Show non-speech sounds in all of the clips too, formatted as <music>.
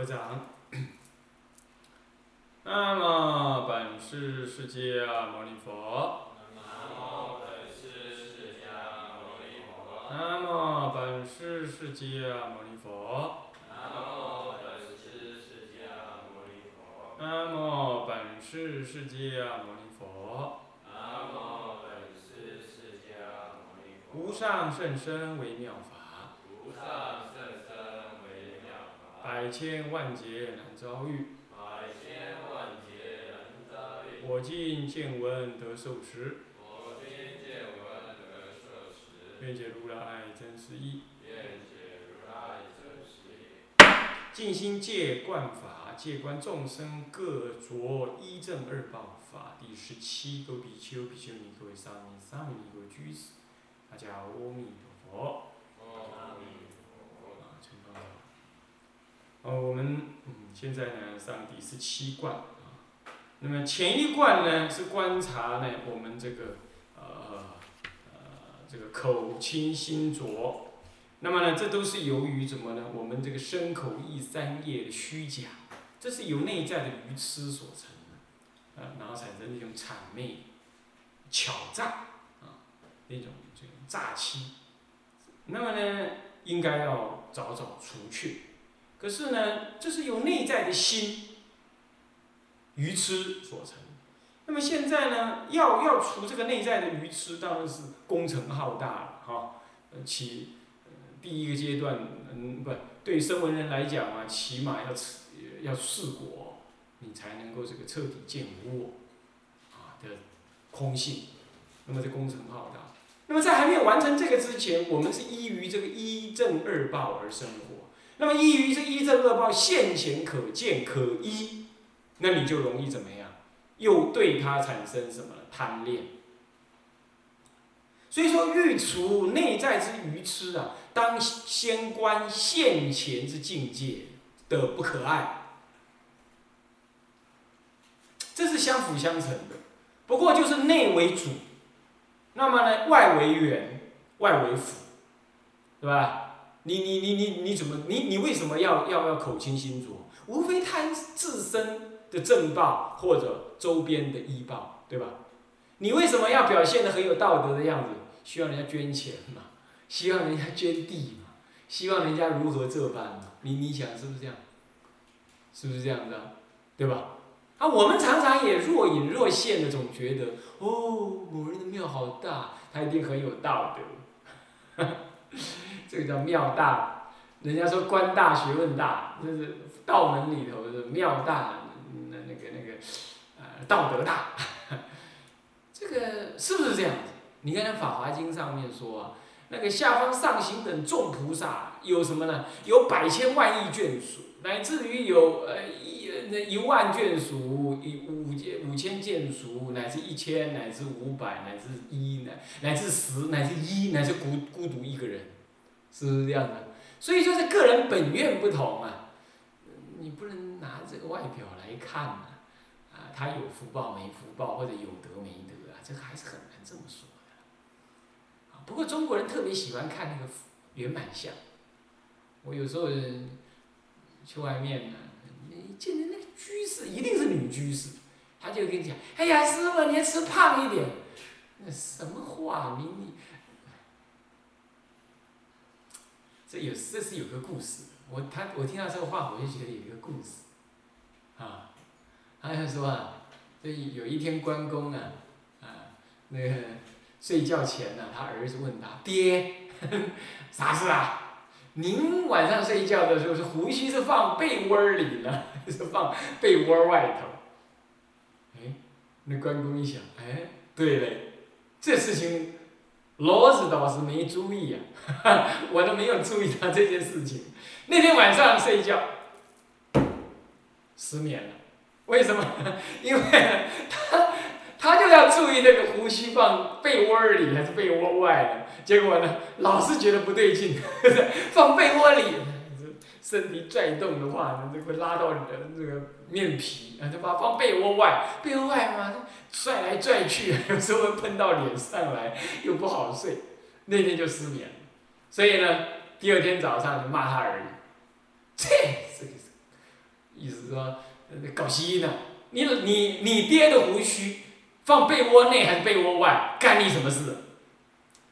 合掌。<coughs> 那么本师释迦牟尼佛。南无本师释迦牟尼佛。南无本师释迦牟尼佛。无。上甚深微妙法，无上甚深微妙法，百千万劫难遭遇。百千万劫难遭遇。我今见闻得受持，我今见闻得受持，愿解如来真实义。愿解如来真实义。尽心戒观法，戒观众生各着一正二报法。第十七，各位比丘、比丘尼、各位沙弥、沙弥尼、各位居士，大家阿弥陀佛。阿弥陀佛。啊，成功了。呃，我们嗯现在呢上第十七观啊。那么前一观呢是观察呢我们这个呃呃这个口清心浊。那么呢这都是由于什么呢？我们这个身口意三业的虚假，这是由内在的愚痴所成的，呃，然后产生那种谄媚、巧诈啊那种这种诈欺。那么呢？应该要早早除去。可是呢，这是由内在的心愚痴所成。那么现在呢，要要除这个内在的愚痴，当然是工程浩大了哈。呃，起、第一个阶段，嗯，不对声闻人来讲啊，起码要吃要试果，你才能够这个彻底见无我啊的空性。那么这工程浩大。那么在还没有完成这个之前，我们是依于这个一正二报而生活。那么依于这一正恶报现前可见可依，那你就容易怎么样？又对它产生什么贪恋？所以说，欲除内在之愚痴啊，当先观现前之境界的不可爱，这是相辅相成的。不过就是内为主。那么呢，外为缘，外为辅，对吧？你你你你你怎么你你为什么要要要口清心浊？无非贪自身的正报或者周边的医报，对吧？你为什么要表现的很有道德的样子？希望人家捐钱嘛，希望人家捐地嘛，希望人家如何这般嘛？你你想是不是这样？是不是这样的？对吧？啊，我们常常也若隐若现的，总觉得哦，某人的庙好大，他一定很有道德。这个叫庙大，人家说官大学问大，就是道门里头的庙大，那那个那个，呃，道德大。<laughs> 这个是不是这样子？你看那《法华经》上面说啊，那个下方上行等众菩萨有什么呢？有百千万亿眷属，乃至于有呃一那一万眷属，一五千五千眷属，乃至一千，乃至五百，乃至一，乃乃至十，乃至一，乃至孤孤独一个人，是不是这样的？所以就是个人本愿不同啊，你不能拿这个外表来看啊，啊，他有福报没福报，或者有德没德啊，这个还是很难这么说的。啊，不过中国人特别喜欢看那个圆满相，我有时候去外面呢。你见的那个居士一定是女居士，他就跟你讲：“哎呀，师傅，你要吃胖一点。”那什么话？你你，这有这是有个故事。我他我听到这个话，我就觉得有一个故事，啊，他就说啊，这有一天关公啊，啊，那个睡觉前呢，他儿子问他：“爹呵呵，<laughs> 啥事啊？”您晚上睡觉的时候是胡须是放被窝里呢，还 <laughs> 是放被窝外头？哎，那关公一想，哎，对嘞，这事情骡子倒是没注意呀，<laughs> 我都没有注意到这件事情。那天晚上睡觉失眠了，为什么？<laughs> 因为 <laughs> 他他就要注意那个胡须放被窝里还是被窝外了。结果呢，老是觉得不对劲，放被窝里，身体拽动的话呢，就会拉到你的这个面皮，啊，就把放被窝外，被窝外嘛，拽来拽去，有时候会喷到脸上来，又不好睡，那天就失眠所以呢，第二天早上就骂他儿子，这这个意思说搞基因呢？你你你爹的胡须放被窝内还是被窝外，干你什么事？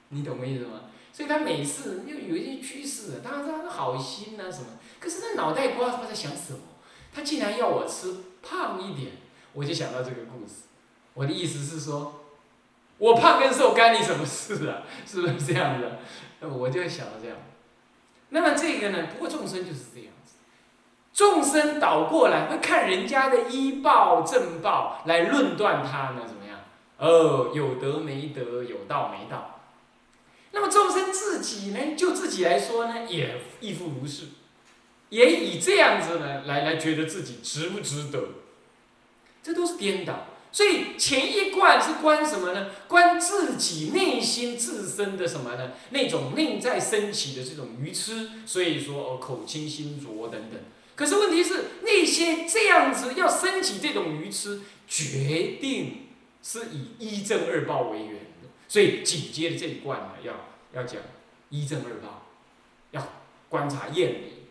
你懂我意思吗？所以他每次又有一些趋势，当然他是好心呐、什么，可是他脑袋瓜他在想什么？他竟然要我吃胖一点，我就想到这个故事。我的意思是说，我胖跟瘦干你什么事啊？是不是这样的？那我就想到这样。那么这个呢？不过众生就是这样子，众生倒过来会看人家的医报正报来论断他呢，怎么样？哦，有德没德，有道没道。那么众生自己呢，就自己来说呢，也亦复如是，也以这样子呢来来觉得自己值不值得，这都是颠倒。所以前一贯是关什么呢？关自己内心自身的什么呢？那种内在升起的这种愚痴，所以说哦口清心浊等等。可是问题是那些这样子要升起这种愚痴，决定是以一正二报为源的。所以紧接着这一贯呢，要要讲一正二道，要观察验理。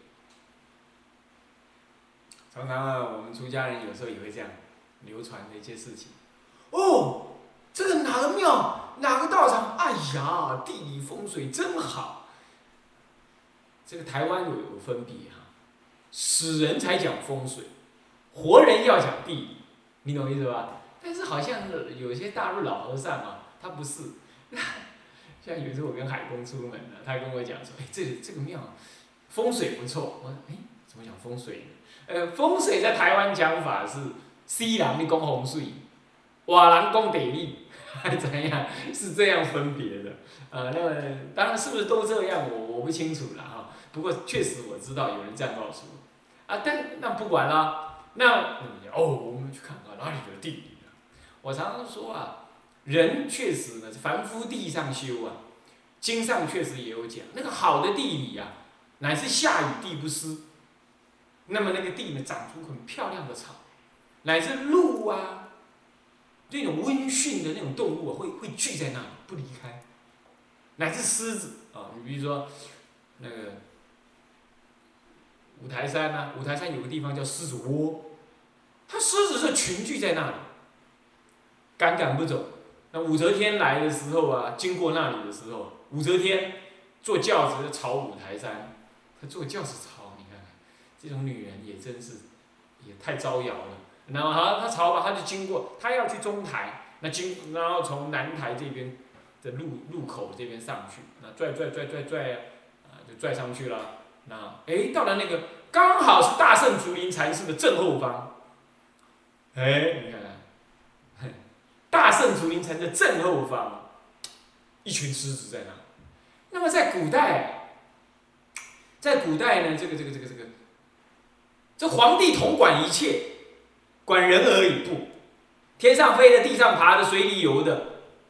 常常啊，我们出家人有时候也会这样。流传的一些事情，哦，这个哪个庙哪个道场，哎呀，地理风水真好。这个台湾有有分别哈，死人才讲风水，活人要讲地理，你懂意思吧？但是好像有些大陆老和尚啊，他不是，<laughs> 像有一次我跟海公出门呢，他跟我讲说，哎，这这个庙风水不错，我说，哎，怎么讲风水呢？呃，风水在台湾讲法是。西人你讲风水，瓦人讲地理，还 <laughs> 怎样？是这样分别的。呃，那么当然是不是都这样？我我不清楚了哈。不过确实我知道有人这样告诉我。啊，但那不管了。那哦，我们去看看哪里有地理啊？我常常说啊，人确实呢，凡夫地上修啊，经上确实也有讲，那个好的地理啊，乃是下雨地不湿，那么那个地呢，长出很漂亮的草。乃至鹿啊，这种温驯的那种动物啊，会会聚在那里不离开。乃至狮子啊，你比如说那个五台山呐，五台山有个地方叫狮子窝，它狮子是群聚在那里，赶赶不走。那武则天来的时候啊，经过那里的时候，武则天坐轿子朝五台山，她坐轿子朝，你看看，这种女人也真是也太招摇了。然后好，她朝吧，她就经过，她要去中台，那经，然后从南台这边的路路口这边上去，那拽拽拽拽拽啊，就拽上去了。那哎，到了那个刚好是大圣竹林禅师的正后方，哎，你看，大圣竹林城的正后方，一群狮子在那。那么在古代，在古代呢，这个这个这个这个，这皇帝统管一切。管人而已不，天上飞的、地上爬的、水里游的、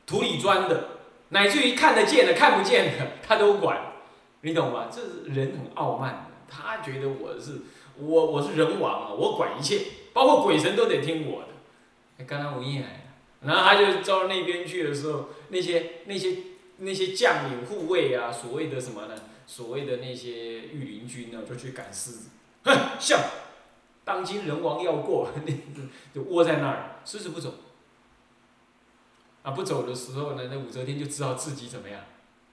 土里钻的，乃至于看得见的、看不见的，<laughs> 他都管，你懂吗？这是人很傲慢的，他觉得我是我我是人王啊，我管一切，包括鬼神都得听我的。刚刚吴彦来然后他就到那边去的时候，那些那些那些将领护卫啊，所谓的什么呢？所谓的那些御林军呢，就去赶狮子，哼，像。当今人王要过，<laughs> 那就窝在那儿，狮子不走。啊，不走的时候呢，那武则天就知道自己怎么样？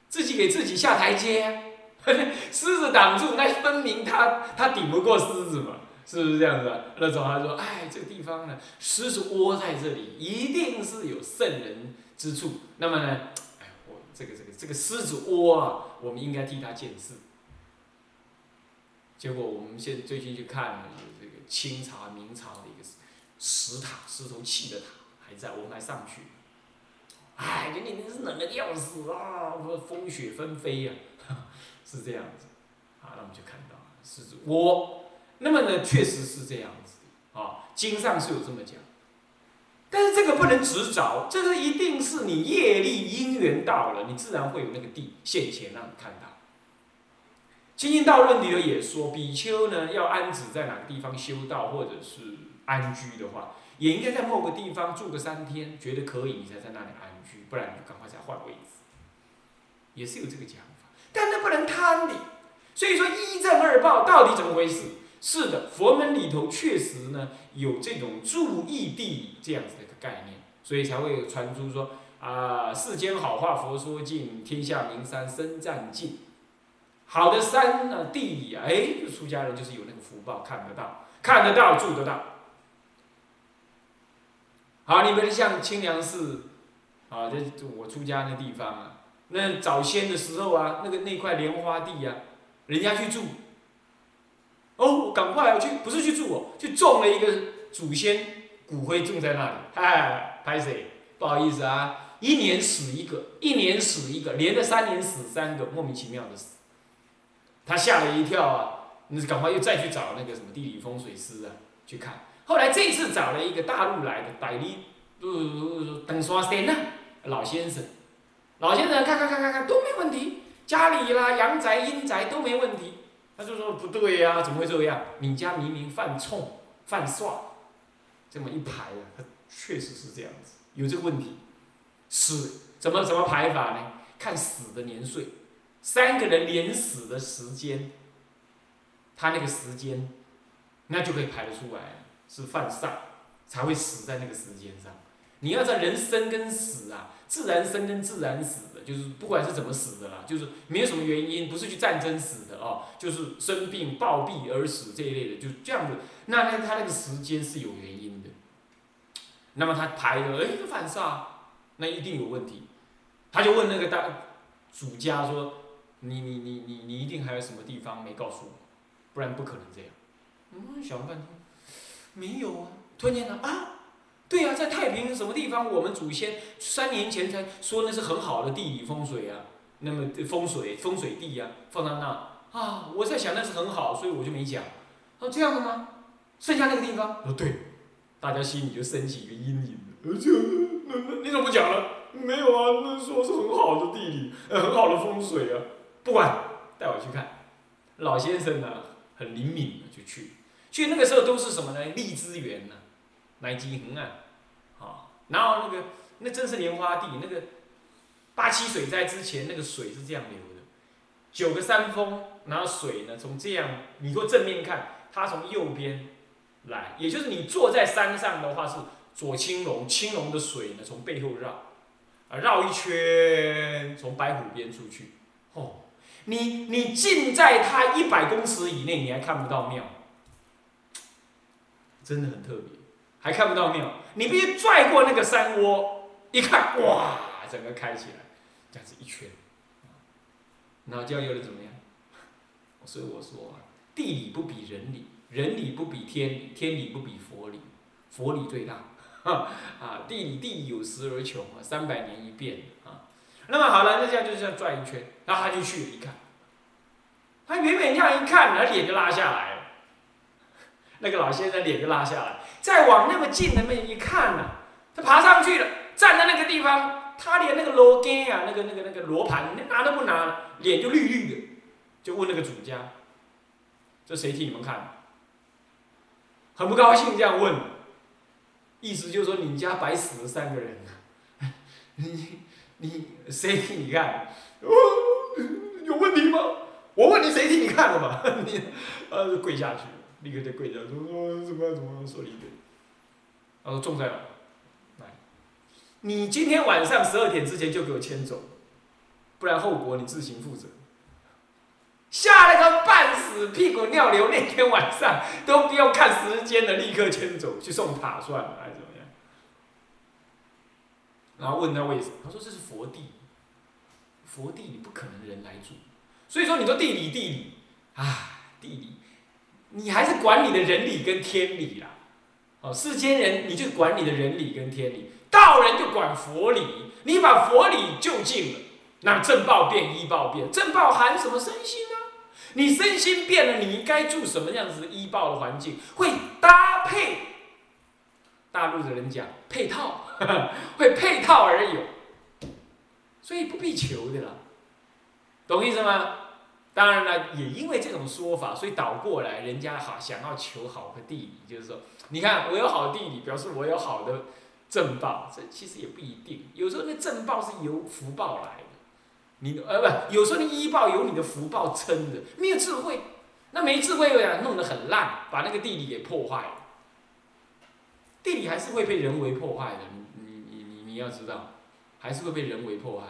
自己给自己下台阶。<laughs> 狮子挡住，那分明他他顶不过狮子嘛，是不是这样子？那种他说，哎，这个地方呢，狮子窝在这里，一定是有圣人之处。那么呢，哎，我这个这个这个狮子窝啊，我们应该替他建寺。结果我们现在最近去看了这个。清朝、明朝的一个石塔，石头砌的塔还在，我们还上去。哎，你你是冷的要死啊！风雪纷飞呀，<laughs> 是这样子。啊，那我们就看到狮子窝。那么呢，确实是这样子啊，经上是有这么讲。但是这个不能执着，这个一定是你业力因缘到了，你自然会有那个地现前让你看到。《清净道论》里头也说，比丘呢要安止在哪个地方修道或者是安居的话，也应该在某个地方住个三天，觉得可以，你才在那里安居，不然你就赶快再换位置。也是有这个讲法，但那不能贪的。所以说一正二报到底怎么回事？是的，佛门里头确实呢有这种注意地这样子的一个概念，所以才会传出说啊，世间好话佛说尽，天下名山僧占尽。好的山呢，地啊，哎，出家人就是有那个福报，看得到，看得到，住得到。好，你们像清凉寺，啊，这我出家那地方啊，那早先的时候啊，那个那块莲花地呀、人家去住。哦，赶快要去，不是去住哦，去种了一个祖先骨灰种在那里。哎，拍谁？不好意思啊，一年死一个，一年死一个，连着三年死三个，莫名其妙的死。他吓了一跳啊，你赶快又再去找那个什么地理风水师啊去看。后来这次找了一个大陆来的百里，呃，等刷仙呐，老先生，老先生看看看看看都没问题，家里啦阳宅阴宅都没问题。他就说不对呀、怎么会这样？你家明明犯冲犯煞，这么一排啊，他确实是这样子，有这个问题。死怎么怎么排法呢？看死的年岁，三个人连死的时间，他那个时间，那就可以排得出来，是犯煞才会死在那个时间上。你要知道人生跟死啊，自然生跟自然死，就是不管是怎么死的啦，就是没有什么原因，不是去战争死的哦，就是生病暴毙而死这一类的，就这样子。那那他那个时间是有原因的。那么他排的，哎，犯煞，那一定有问题。他就问那个大主家说：“你你你你你一定还有什么地方没告诉我，不然不可能这样。”嗯，想了半天，没有啊。突然间呢，啊，对呀、在太平什么地方，我们祖先三年前才说那是很好的地理风水啊，那么风水风水地呀、放到那啊，我在想那是很好，所以我就没讲。哦，这样的吗？剩下那个地方？哦，对，大家心里就升起一个阴影了。呃，这那那你怎么不讲了？没有啊，那说是很好的地理，呃，很好的风水啊。不管，带我去看。老先生呢，很灵敏的就去，去那个时候都是什么呢？荔枝园呢、南极横岸，啊，然后那个那真是莲花地，那个八七水灾之前那个水是这样流的，九个山峰，然后水呢从这样，你若正面看，它从右边来，也就是你坐在山上的话是左青龙，青龙的水呢从背后绕，啊绕一圈，从白虎边出去，哦，你你近在它一百公尺以内，你还看不到庙，真的很特别，还看不到庙，你必须拽过那个山窝，一看，哇，整个开起来，这样子一圈，然后就要有人怎么样？所以我说啊，地理不比人理，人理不比天理，天理不比佛理，佛理最大。<laughs> 啊，地理地理有时而穷啊，三百年一变啊。那么好了，那这样就这样转一圈，然后他就去了一看，他远远这样一看，他脸就拉下来。那个老先生脸就拉下来，再往那么近的那一看呢、他爬上去了，站在那个地方，他连那个罗根啊，那个那个那个罗盘拿都不拿，脸就绿绿的，就问那个主家，这谁替你们看？很不高兴这样问，意思就是说你们家白死了三个人，<laughs> 你你谁替你看？哦，有问题吗？我问你谁替你看的嘛？<laughs> 你呃跪下去，立刻就跪下，说说怎么怎么说了一堆，然后种在哪？来，你今天晚上十二点之前就给我迁走，不然后果你自行负责。吓了个半死，屁滚尿流。那天晚上都不用看时间的，立刻迁走去送塔算了，还是怎么样？然后问他为什么，他说这是佛地，佛地你不可能人来住，所以说你说地理地理，啊地理，你还是管你的人理跟天理啦。哦，世间人你就管你的人理跟天理，道人就管佛理，你把佛理就近了，那正报变医报变，正报含什么身心呢？你身心变了，你应该住什么样子的医报的环境？会搭配，大陆的人讲配套，<laughs> 会配套而有，所以不必求的啦，懂意思吗？当然了，也因为这种说法，所以倒过来，人家好想要求好的地理，就是说，你看我有好地理，表示我有好的正报，这其实也不一定，有时候那正报是由福报来的。你呃不，有时候那医报有你的福报撑的，没有智慧，那没智慧的弄得很烂，把那个地理给破坏了。地理还是会被人为破坏的，你你你你你要知道，还是会被人为破坏。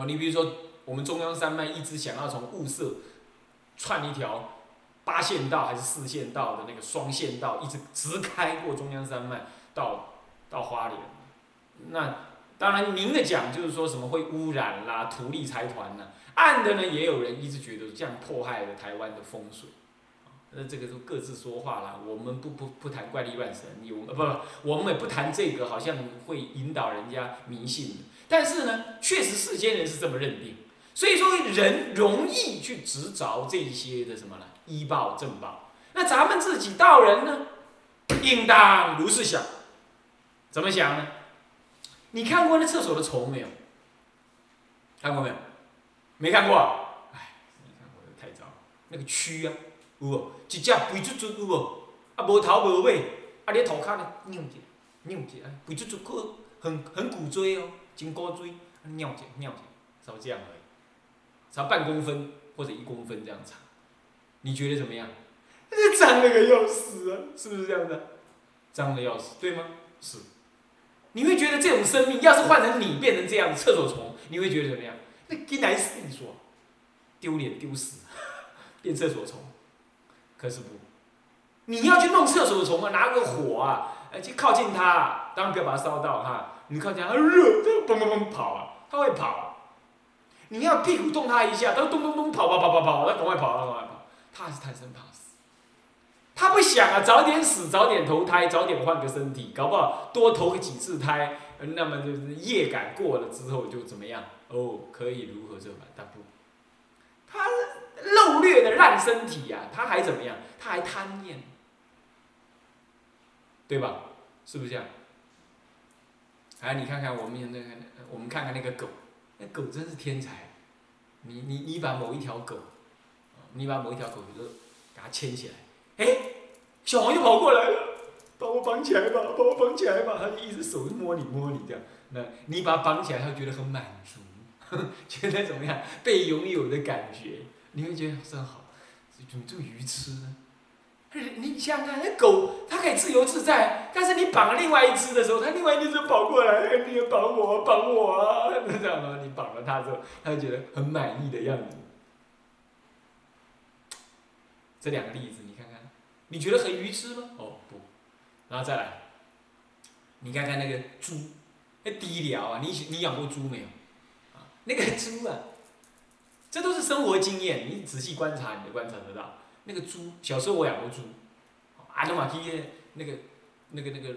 哦，你比如说，我们中央山脉一直想要从雾社串一条八线道还是四线道的那个双线道，一直直开过中央山脉到到花莲。那当然明的讲就是说什么会污染啦，土力财团呐；暗的呢，也有人一直觉得这样迫害了台湾的风水。那这个都各自说话啦，我们不不不谈怪力乱神，有呃不，我们也不谈这个，好像会引导人家迷信。但是呢，确实世间人是这么认定，所以说人容易去执着这一些的什么呢？医报正报。那咱们自己道人呢，应当如是想。怎么想呢？你看过那厕所的虫没有？看过没有？没看过。哎，没看过太糟。那个蛆啊。有无？一只肥嘟嘟有无？啊，无头无尾，啊，你涂骹咧扭一扭一啊，肥嘟嘟可很很骨锥哦，真骨锥，扭一扭一，差不多这样而已，差半公分或者一公分这样长，你觉得怎么样？那脏了个要死啊！是不是这样的？脏的要死，对吗？是。你会觉得这种生命，要是换成你变成这样厕所虫，你会觉得怎么样？那跟来死你说，丢脸丢死，<laughs> 变厕所虫。可是不，你要去弄厕所虫啊，拿个火啊，呃，去靠近它，当然不要把它烧到哈。你靠近它，热，它嘣嘣嘣跑啊，它会跑。你要屁股动它一下，它咚咚咚跑跑跑跑跑，它赶快跑，它赶快跑。它还是贪生怕死，它不想啊，早点死，早点投胎，早点换个身体，搞不好多投个几次胎，那么就是业感过了之后就怎么样？哦，可以如何这般？但不，它。漏略的烂身体呀，他还怎么样？他还贪念，对吧？是不是这样？哎，你看看我们那个，我们看看那个狗，那狗真是天才。你你你把某一条狗，你把某一条狗就给它牵起来，哎，小黄就跑过来了，把我绑起来吧，把我绑起来吧，它就一只手摸你摸你这样，那你把它绑起来，它觉得很满足，<laughs> 觉得怎么样？被拥有的感觉。你会觉得真好，怎么这么愚痴呢？你想想看，那狗它可以自由自在，但是你绑了另外一只的时候，它另外一只就跑过来，你要绑我，绑我啊！那这样吗？你绑了它之后，它就觉得很满意的样子。这两个例子你看看，你觉得很愚痴吗？哦不，然后再来，你看看那个猪，那低疗啊！你你养过猪没有？啊，那个猪啊。这都是生活经验，你仔细观察，你就观察得到。那个猪，小时候我养过猪，阿德玛基那个、那个、那个、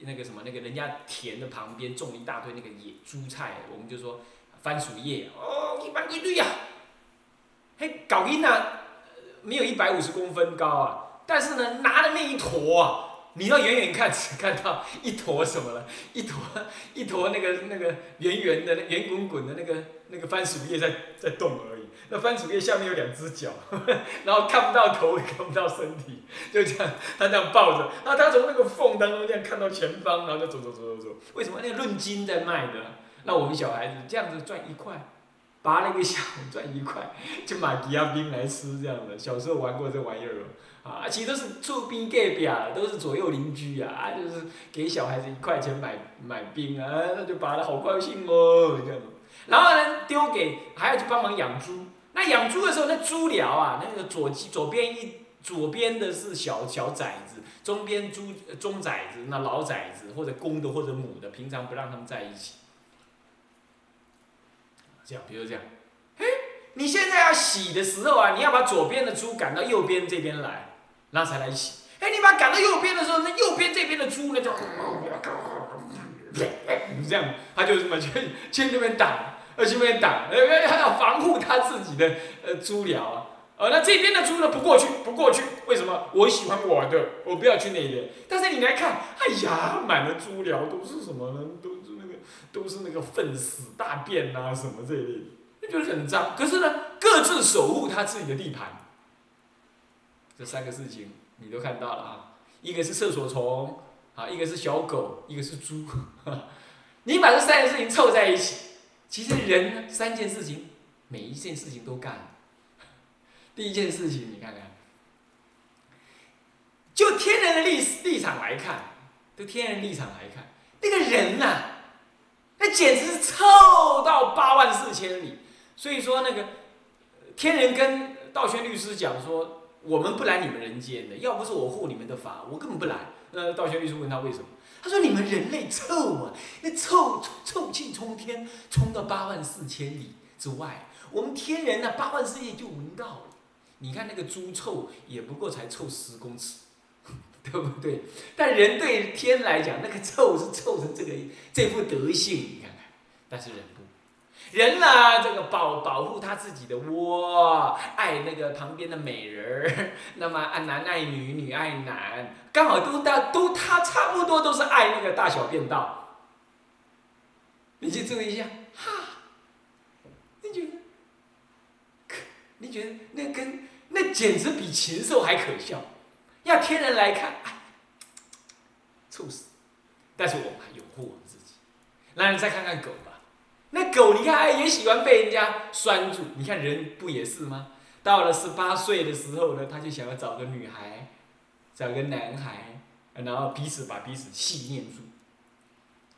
那个什么，那个人家田的旁边种了一大堆那个野猪菜，我们就说番薯叶，哦，一般一堆呀。嘿，搞音呐，没有一百五十公分高啊，但是呢，拿的那一坨啊。你要远远看，只看到一坨什么了？一坨一坨那个那个圆圆的、圆滚滚的那个那个番薯叶在在动而已。那番薯叶下面有两只脚，然后看不到头也看不到身体，就这样，他这样抱着，然后他从那个缝当中这样看到前方，然后就走走走走走。为什么？那个论斤在卖的。那我们小孩子这样子赚一块，拔了一个小赚一块，就买吉亚冰来吃这样的。小时候玩过这玩意儿。啊，其实都是厝边隔壁啊，都是左右邻居啊，啊，就是给小孩子一块钱买买冰啊，那就拔的好高兴哦，这样。然后，给还要去帮忙养猪。那养猪的时候，那猪寮啊，那个左左边一左边的是小小崽子，中边猪中崽子，那老崽子或者公的或者母的，平常不让他们在一起。这样，比如这样，嘿，你现在要洗的时候啊，你要把左边的猪赶到右边这边来。那才来洗。哎，你把赶到右边的时候，那右边这边的猪呢就，<laughs> 这样，他就什么去去那边挡，呃，去那边挡，呃，他要防护他自己的呃猪寮啊。呃，那这边的猪呢不过去，不过去，为什么？我喜欢我的，我不要去那边。但是你来看，哎呀，满了猪寮都是什么呢？都是那个，都是那个粪屎大便呐，什么这一类的，那就是很脏。可是呢，各自守护他自己的地盘。这三个事情你都看到了啊，一个是厕所虫啊，一个是小狗，一个是猪。<laughs> 你把这三件事情凑在一起，其实人三件事情，每一件事情都干。<laughs> 第一件事情，你看看，就天人的立立场来看，就天人立场来看，那个人呐、那简直是臭到八万四千里。所以说，那个天人跟道宣律师讲说，我们不来你们人间的，要不是我护你们的法，我根本不来。那道宣律师问他为什么？他说：“你们人类臭啊，那臭臭气冲天，冲到八万四千里之外。我们天人呢、八万四千里就闻到了。你看那个猪臭，也不过才臭十公尺，<laughs> 对不对？但人对天来讲，那个臭是臭成这个这副德性，你看看。但是人不，人呢、这个保保护他自己的窝，爱那个旁边的美人儿，那么爱男爱女，女爱男，刚好都大都他差不多都是爱那个大小便道。你去注意一下，哈，你觉得？可你觉得那跟那简直比禽兽还可笑？要天人来看，哎，臭死！但是我们还拥护我们自己。那你再看看狗吧，那狗你看，哎，也喜欢被人家拴住。你看人不也是吗？到了十八岁的时候呢，他就想要找个女孩，找个男孩，然后彼此把彼此信念住，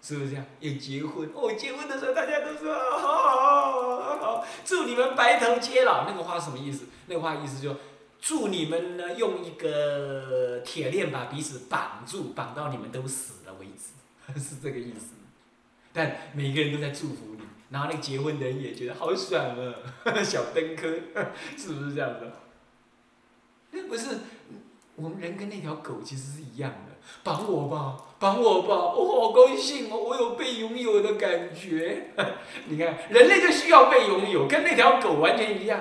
是不是这样？要结婚哦，结婚的时候大家都说好好好好好，祝你们白头偕老。那个话什么意思？那个话意思就祝你们呢用一个铁链把彼此绑住，绑到你们都死了为止，<laughs> 是这个意思。但每个人都在祝福你，然后那个结婚的人也觉得好爽啊，<laughs> 小登科，<laughs> 是不是这样的？那不是我们人跟那条狗其实是一样的，绑我吧，绑我吧，我好高兴哦，我有被拥有的感觉。<laughs> 你看，人类就需要被拥有，跟那条狗完全一样。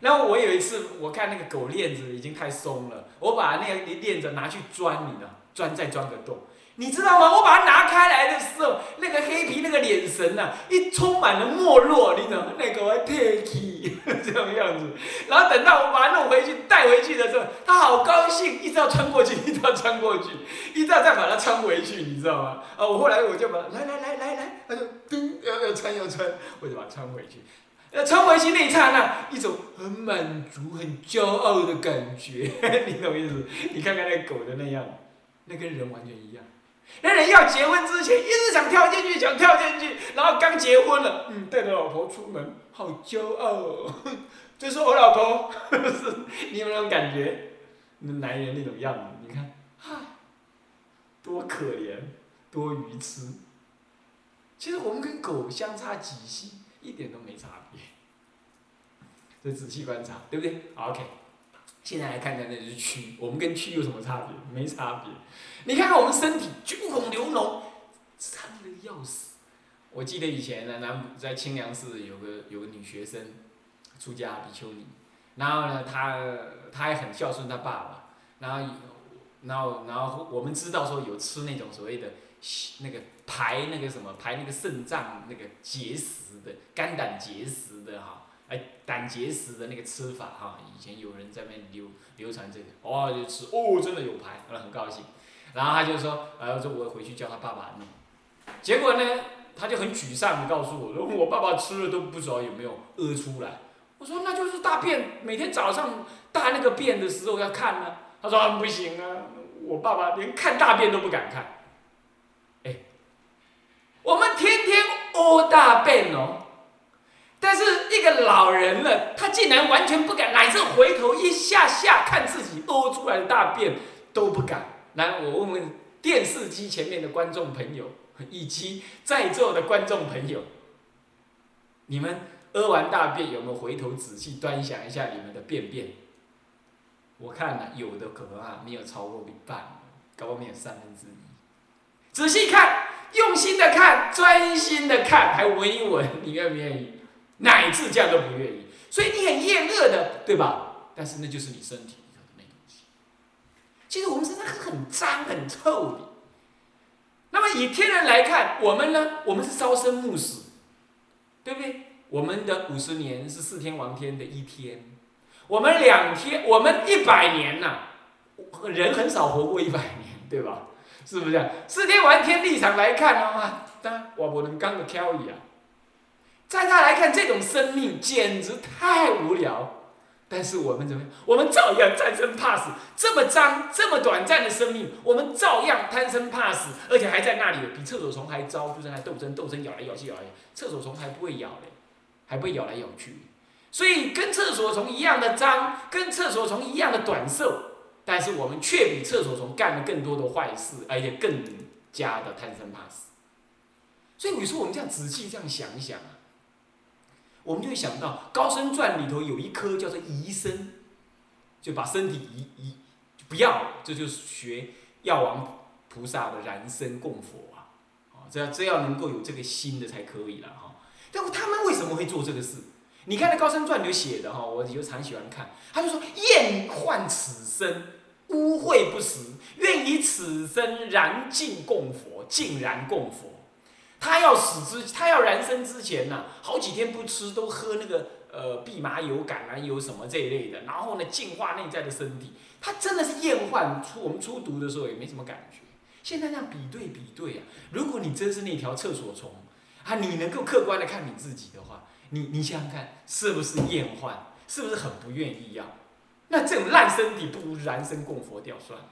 然后我有一次，我看那个狗链子已经太松了，我把那个链子拿去钻，你知道，钻再钻个洞。你知道吗？我把它拿开来的时候，那个黑皮那个眼神呐、一充满了没落，你知道吗？那个我 take <laughs> 这种样子。然后等到我把它弄回去带回去的时候，它好高兴，一直要穿过去，<laughs> 一直要穿过去，一直要再把它穿回去，你知道吗？啊，我后来我就把它来来来来来，它就噔要要穿要穿，我就把它穿回去。呃，穿回去那一刹那，一种很满足、很骄傲的感觉，<laughs> 你懂意思？你看看那狗的那样，那跟人完全一样。那人要结婚之前，一直想跳进去，想跳进去，然后刚结婚了，嗯，带着老婆出门，好骄傲哦，<laughs> 这是我老婆，是 <laughs> 你有没有那种感觉？那男人那种样子，你看，哈，多可怜，多愚痴。其实我们跟狗相差几息，一点都没差别。这仔细观察，对不对好？OK。现在来看看那只蛆，我们跟蛆有什么差别？没差别。你看看我们身体军孔流脓，脏的要死。我记得以前呢，南在清凉寺有个有个女学生，出家比丘尼，然后呢，她她也很孝顺她爸爸，然后然后然后我们知道说有吃那种所谓的那个排那个什么排那个肾脏那个结石的肝胆结石的哈。哎，胆结石的那个吃法哈，以前有人在那边流流传这个，哦就吃，哦真的有排，然后很高兴，然后他就说，呃说我回去叫他爸爸弄，结果呢，他就很沮丧的告诉我说，我爸爸吃了都不知道有没有屙出来，我说那就是大便，每天早上大那个便的时候要看呢、他说、不行啊，我爸爸连看大便都不敢看，哎，我们天天屙大便哦。老人了，他竟然完全不敢，乃至回头一下下看自己屙出来的大便都不敢。来，我问问电视机前面的观众朋友，以及在座的观众朋友，你们屙完大便有没有回头仔细端详一下你们的便便？我看呢、有的可能啊没有超过一半，搞不好没有三分之一。仔细看，用心的看，专心的看，还闻一闻，你愿不愿意？乃至这样都不愿意，所以你很厌恶的，对吧？但是那就是你身体里头的那东西。其实我们身上很脏、很臭的。那么以天人来看，我们呢？我们是朝生暮死，对不对？我们的五十年是四天王天的一天，我们两天，我们一百年呐、人很少活过一百年，对吧？是不是这样？四天王天立场来看的话，当然我不能刚的挑一啊。在他来看，这种生命简直太无聊，但是我们怎么样？我们照样贪生怕死，这么脏、这么短暂的生命，我们照样贪生怕死，而且还在那里比厕所虫还糟，就在那斗争、斗争，咬来咬去、咬来，厕所虫还不会咬嘞，还不会咬来咬去，所以跟厕所虫一样的脏，跟厕所虫一样的短寿，但是我们却比厕所虫干了更多的坏事，而且更加的贪生怕死。所以你说我们这样仔细这样想一想啊。我们就会想到《高僧传》里头有一颗叫做移身，就把身体移移不要了，这就是学药王菩萨的燃身供佛啊！啊，这要这要能够有这个心的才可以了哈。但他们为什么会做这个事？你看那《高僧传》里写的哈，我就常喜欢看。他就说：厌患此身，污秽不实，愿以此身燃尽供佛，尽燃供佛。他要死之，他要燃身之前呢，好几天不吃，都喝那个呃蓖麻油、橄榄油什么这一类的，然后呢净化内在的身体。他真的是厌患出我们出毒的时候也没什么感觉。现在这样比对比对啊，如果你真是那条厕所虫啊，你能够客观的看你自己的话，你你想想看，是不是厌患？是不是很不愿意要？那这种烂身体，不如燃身供佛掉算了。